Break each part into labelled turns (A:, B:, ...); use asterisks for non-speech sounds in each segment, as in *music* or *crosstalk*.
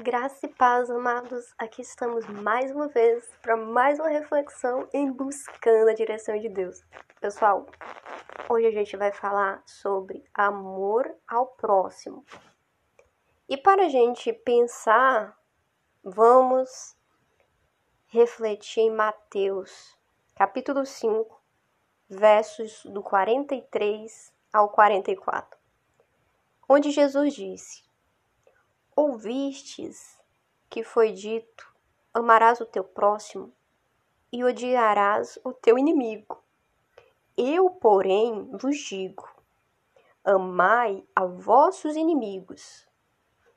A: Graça e paz, amados. Aqui estamos mais uma vez para mais uma reflexão em buscando a direção de Deus. Pessoal, hoje a gente vai falar sobre amor ao próximo. E para a gente pensar, vamos refletir em Mateus, capítulo 5, versos do 43 ao 44, onde Jesus disse: Ouvistes que foi dito: amarás o teu próximo e odiarás o teu inimigo. Eu, porém, vos digo: amai a vossos inimigos,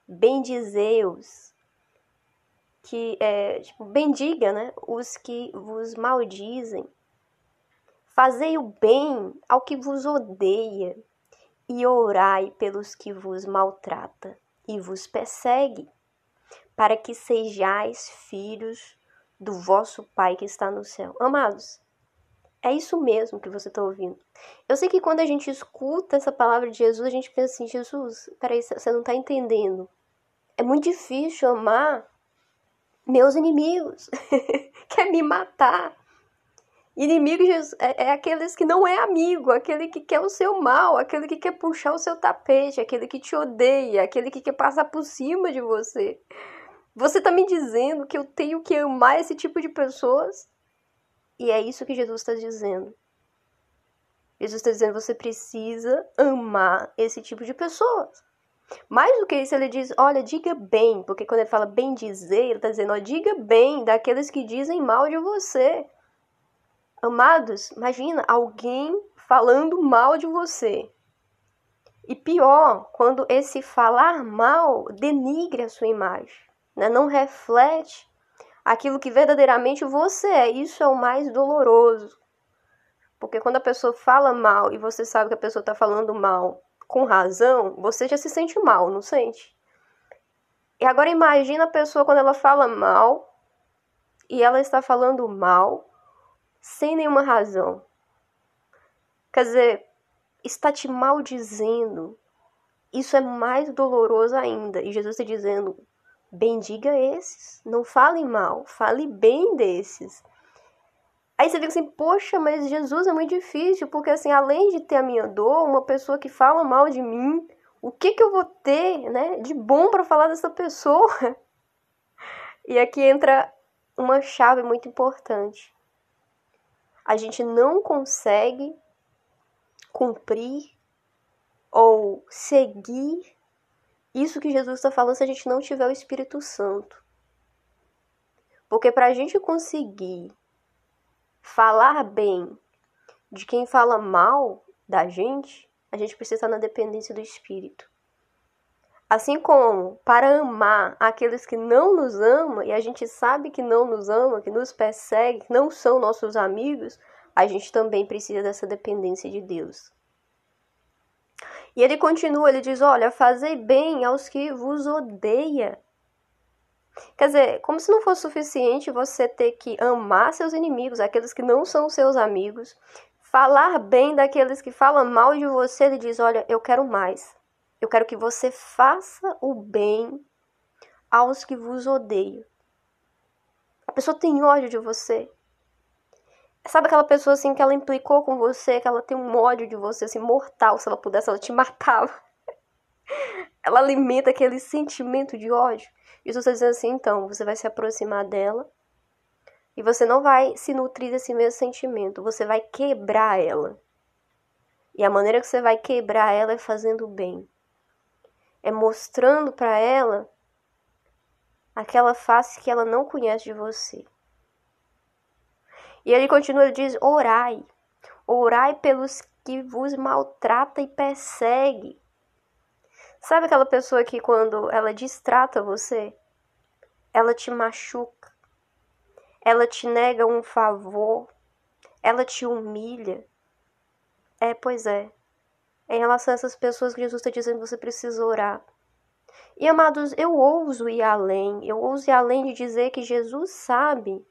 A: bendizei-os, que é, tipo, bendiga, né, os que vos maldizem. Fazei o bem ao que vos odeia e orai pelos que vos maltrata e vos persegue, para que sejais filhos do vosso Pai que está no céu. Amados, é isso mesmo que você está ouvindo. Eu sei que quando a gente escuta essa palavra de Jesus, a gente pensa assim: Jesus, peraí, você não está entendendo. É muito difícil amar meus inimigos, *laughs* quer me matar. Inimigo é, é aqueles que não é amigo, aquele que quer o seu mal, aquele que quer puxar o seu tapete, aquele que te odeia, aquele que quer passar por cima de você. Você está me dizendo que eu tenho que amar esse tipo de pessoas? E é isso que Jesus está dizendo. Jesus está dizendo você precisa amar esse tipo de pessoas. Mais do que isso, ele diz: olha, diga bem, porque quando ele fala bem dizer, ele está dizendo: ó, diga bem daqueles que dizem mal de você. Amados, imagina alguém falando mal de você. E pior, quando esse falar mal denigre a sua imagem, né? não reflete aquilo que verdadeiramente você é. Isso é o mais doloroso. Porque quando a pessoa fala mal e você sabe que a pessoa está falando mal com razão, você já se sente mal, não sente? E agora imagina a pessoa quando ela fala mal e ela está falando mal sem nenhuma razão. Quer dizer, está te maldizendo. Isso é mais doloroso ainda. E Jesus está dizendo: bendiga esses, não fale mal, fale bem desses. Aí você fica assim, poxa, mas Jesus é muito difícil, porque assim, além de ter a minha dor, uma pessoa que fala mal de mim, o que que eu vou ter, né, de bom para falar dessa pessoa? *laughs* E aqui entra uma chave muito importante a gente não consegue cumprir ou seguir isso que Jesus está falando se a gente não tiver o Espírito Santo. Porque para a gente conseguir falar bem de quem fala mal da gente, a gente precisa estar na dependência do Espírito. Assim como para amar aqueles que não nos amam, e a gente sabe que não nos ama, que nos persegue, que não são nossos amigos, a gente também precisa dessa dependência de Deus. E ele continua, ele diz: Olha, fazei bem aos que vos odeia. Quer dizer, como se não fosse suficiente você ter que amar seus inimigos, aqueles que não são seus amigos, falar bem daqueles que falam mal de você, ele diz: Olha, eu quero mais. Eu quero que você faça o bem aos que vos odeiam. A pessoa tem ódio de você. Sabe aquela pessoa assim que ela implicou com você, que ela tem um ódio de você assim mortal, se ela pudesse ela te matava. *laughs* ela alimenta aquele sentimento de ódio. Jesus está dizendo assim, então, você vai se aproximar dela e você não vai se nutrir desse mesmo sentimento, você vai quebrar ela. E a maneira que você vai quebrar ela é fazendo o bem é mostrando para ela aquela face que ela não conhece de você. E ele continua, ele diz: orai, orai pelos que vos maltrata e persegue. Sabe aquela pessoa que quando ela distrata você, ela te machuca, ela te nega um favor, ela te humilha? É, pois é em relação a essas pessoas que Jesus está dizendo que você precisa orar. E amados, eu ouso ir além, eu ouso ir além de dizer que Jesus sabe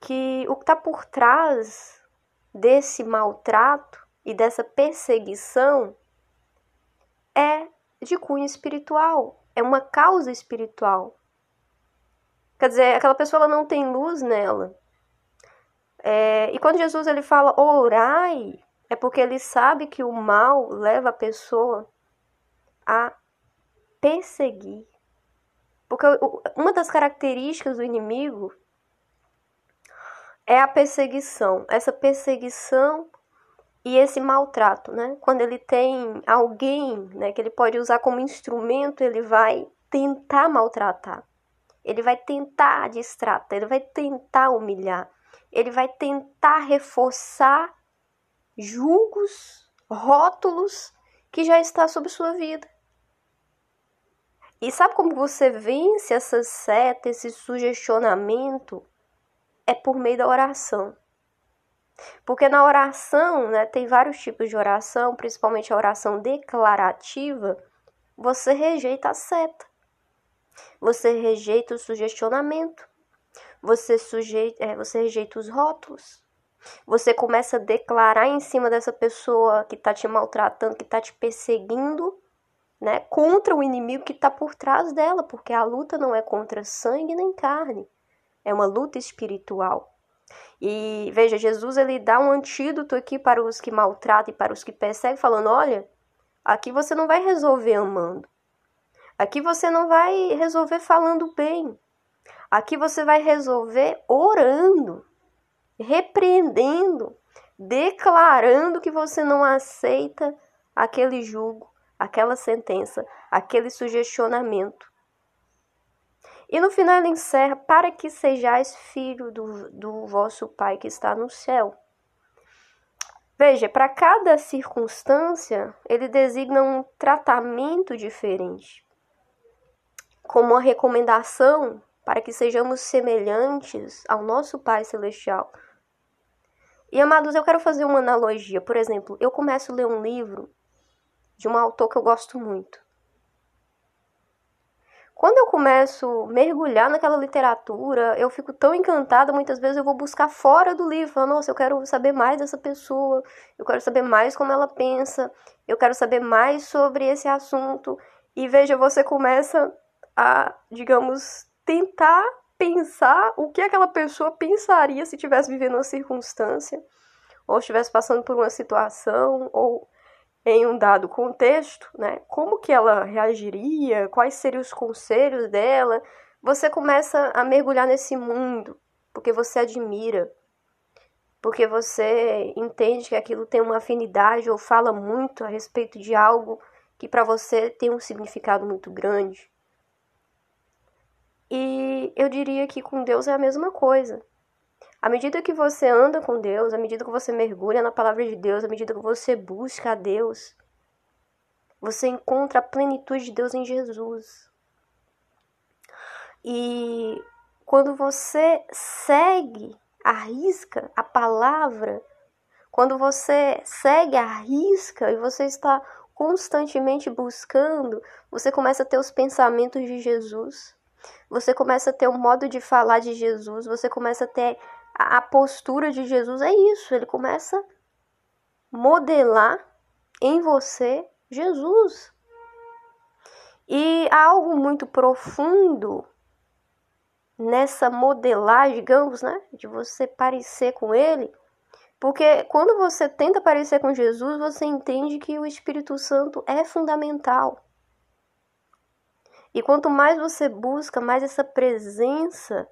A: que o que está por trás desse maltrato e dessa perseguição é de cunho espiritual. é uma causa espiritual. Quer dizer, aquela pessoa não tem luz nela. É, e quando Jesus ele fala orai, é porque ele sabe que o mal leva a pessoa a perseguir. Porque uma das características do inimigo é a perseguição. Essa perseguição e esse maltrato, né? Quando ele tem alguém, né, que ele pode usar como instrumento, ele vai tentar maltratar. Ele vai tentar distratar, ele vai tentar humilhar, ele vai tentar reforçar julgos, rótulos que já está sobre sua vida. E sabe como você vence essa seta, esse sugestionamento? É por meio da oração. Porque na oração, né, tem vários tipos de oração, principalmente a oração declarativa, você rejeita a seta. Você rejeita o sugestionamento. Você, sujeita, é, você rejeita os rótulos. Você começa a declarar em cima dessa pessoa que está te maltratando, que está te perseguindo, né, contra o inimigo que está por trás dela, porque a luta não é contra sangue nem carne, é uma luta espiritual. E veja, Jesus ele dá um antídoto aqui para os que maltratam e para os que perseguem, falando: olha, aqui você não vai resolver amando, aqui você não vai resolver falando bem, aqui você vai resolver orando, repreendendo, declarando que você não aceita aquele jugo, aquela sentença, aquele sugestionamento. E no final ele encerra: para que sejais filho do, do vosso Pai que está no céu. Veja, para cada circunstância, ele designa um tratamento diferente, como uma recomendação para que sejamos semelhantes ao nosso Pai Celestial. E amados, eu quero fazer uma analogia. Por exemplo, eu começo a ler um livro de um autor que eu gosto muito. Quando eu começo a mergulhar naquela literatura, eu fico tão encantada, muitas vezes eu vou buscar fora do livro, falando, nossa, eu quero saber mais dessa pessoa, eu quero saber mais como ela pensa, eu quero saber mais sobre esse assunto. E veja, você começa a, digamos, tentar pensar o que aquela pessoa pensaria se estivesse vivendo uma circunstância, ou estivesse passando por uma situação, ou em um dado contexto, né? Como que ela reagiria? Quais seriam os conselhos dela? Você começa a mergulhar nesse mundo porque você admira, porque você entende que aquilo tem uma afinidade ou fala muito a respeito de algo que para você tem um significado muito grande. E eu diria que com Deus é a mesma coisa. À medida que você anda com Deus, à medida que você mergulha na palavra de Deus, à medida que você busca a Deus, você encontra a plenitude de Deus em Jesus. E quando você segue, arrisca a palavra, quando você segue, arrisca e você está constantemente buscando, você começa a ter os pensamentos de Jesus. Você começa a ter um modo de falar de Jesus, você começa a ter a postura de Jesus é isso, ele começa a modelar em você Jesus. E há algo muito profundo nessa modelagem, digamos, né, de você parecer com ele, porque quando você tenta parecer com Jesus, você entende que o Espírito Santo é fundamental. E quanto mais você busca, mais essa presença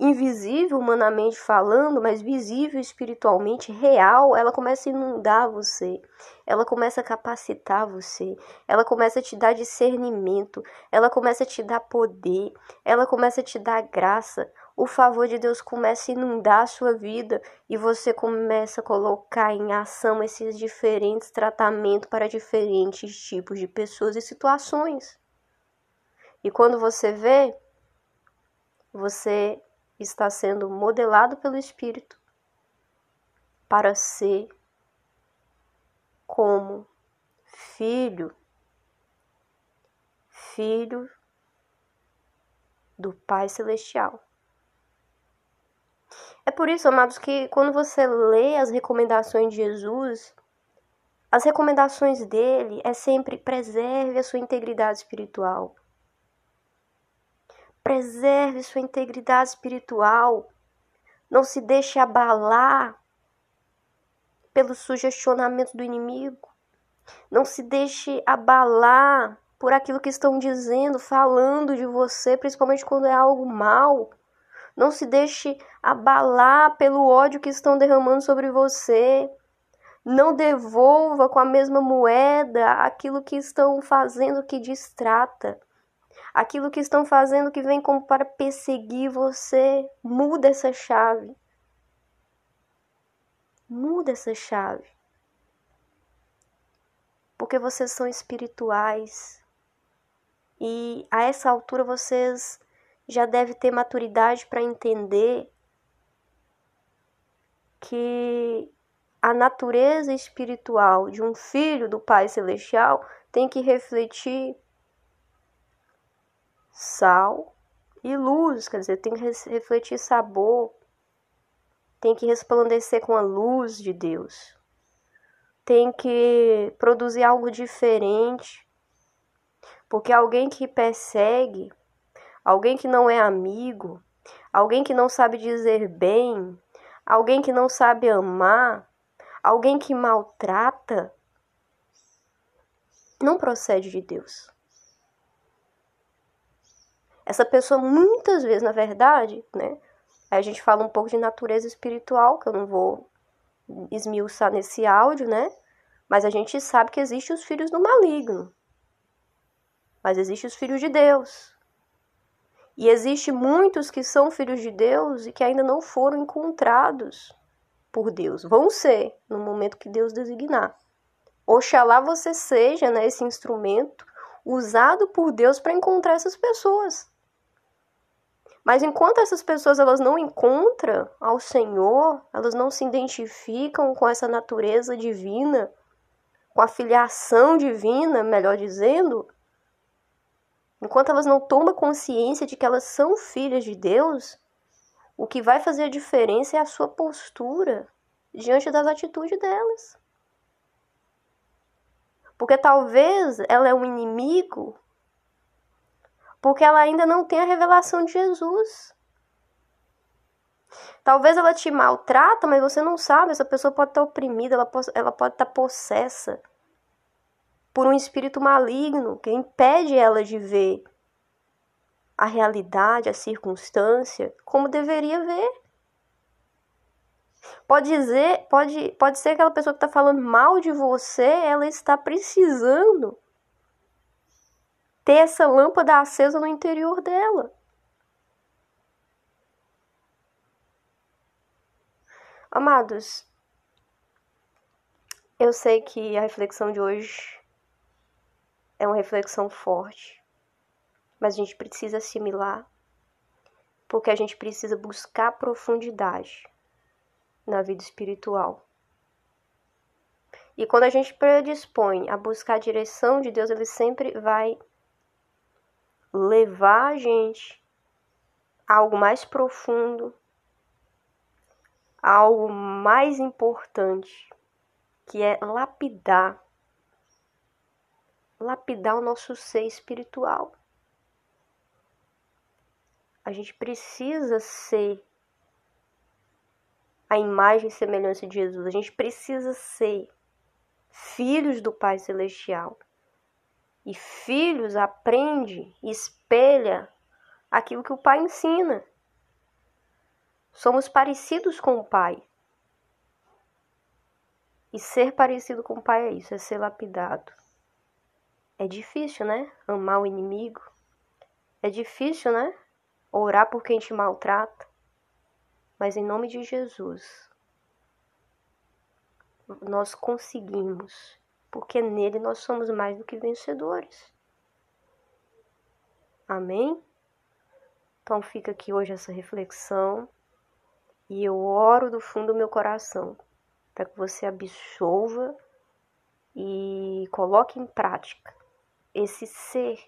A: invisível humanamente falando, mas visível espiritualmente, real, ela começa a inundar você, ela começa a capacitar você, ela começa a te dar discernimento, ela começa a te dar poder, ela começa a te dar graça. O favor de Deus começa a inundar a sua vida e você começa a colocar em ação esses diferentes tratamentos para diferentes tipos de pessoas e situações. E quando você vê, você está sendo modelado pelo Espírito para ser como filho, filho do Pai Celestial. É por isso, amados, que quando você lê as recomendações de Jesus, as recomendações dele é sempre preserve a sua integridade espiritual. Preserve sua integridade espiritual. Não se deixe abalar pelo sugestionamento do inimigo. Não se deixe abalar por aquilo que estão dizendo, falando de você, principalmente quando é algo mal. Não se deixe abalar pelo ódio que estão derramando sobre você. Não devolva com a mesma moeda aquilo que estão fazendo que distrata. Aquilo que estão fazendo que vem como para perseguir você. Muda essa chave. Muda essa chave. Porque vocês são espirituais. E a essa altura vocês já devem ter maturidade para entender que a natureza espiritual de um filho do Pai Celestial tem que refletir sal e luz, quer dizer, tem que refletir sabor, tem que resplandecer com a luz de Deus, tem que produzir algo diferente, porque alguém que persegue, alguém que não é amigo, alguém que não sabe dizer bem, alguém que não sabe amar, alguém que maltrata, não procede de Deus. Essa pessoa, muitas vezes, na verdade, né? a gente fala um pouco de natureza espiritual, que eu não vou esmiuçar nesse áudio, né? Mas a gente sabe que existem os filhos do maligno. Mas existem os filhos de Deus. E existe muitos que são filhos de Deus e que ainda não foram encontrados por Deus. Vão ser no momento que Deus designar. Oxalá você seja né, esse instrumento usado por Deus para encontrar essas pessoas. Mas enquanto essas pessoas elas não encontram ao Senhor, elas não se identificam com essa natureza divina, com a filiação divina, melhor dizendo, enquanto elas não tomam consciência de que elas são filhas de Deus, o que vai fazer a diferença é a sua postura diante das atitudes delas. Porque talvez ela é um inimigo porque ela ainda não tem a revelação de Jesus. Talvez ela te maltrata, mas você não sabe. Essa pessoa pode estar oprimida, ela pode, ela pode estar possessa por um espírito maligno que impede ela de ver a realidade, a circunstância, como deveria ver. Pode dizer, pode, pode ser aquela pessoa que está falando mal de você, ela está precisando ter essa lâmpada acesa no interior dela. Amados, eu sei que a reflexão de hoje é uma reflexão forte mas a gente precisa assimilar, porque a gente precisa buscar profundidade na vida espiritual. E quando a gente predispõe a buscar a direção de Deus, ele sempre vai levar a gente a algo mais profundo, a algo mais importante, que é lapidar lapidar o nosso ser espiritual. A gente precisa ser a imagem e semelhança de Jesus. A gente precisa ser filhos do Pai Celestial. E filhos aprende espelha aquilo que o Pai ensina. Somos parecidos com o Pai. E ser parecido com o Pai é isso, é ser lapidado. É difícil, né? Amar o inimigo. É difícil, né? orar por quem te maltrata, mas em nome de Jesus, nós conseguimos, porque nele nós somos mais do que vencedores. Amém? Então fica aqui hoje essa reflexão e eu oro do fundo do meu coração para que você absolva e coloque em prática esse ser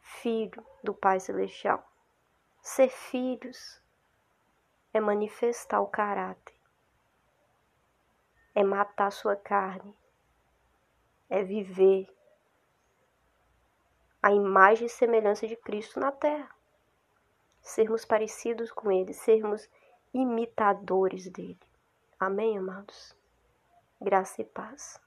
A: filho do Pai Celestial. Ser filhos é manifestar o caráter, é matar sua carne, é viver a imagem e semelhança de Cristo na terra. Sermos parecidos com Ele, sermos imitadores dele. Amém, amados? Graça e paz.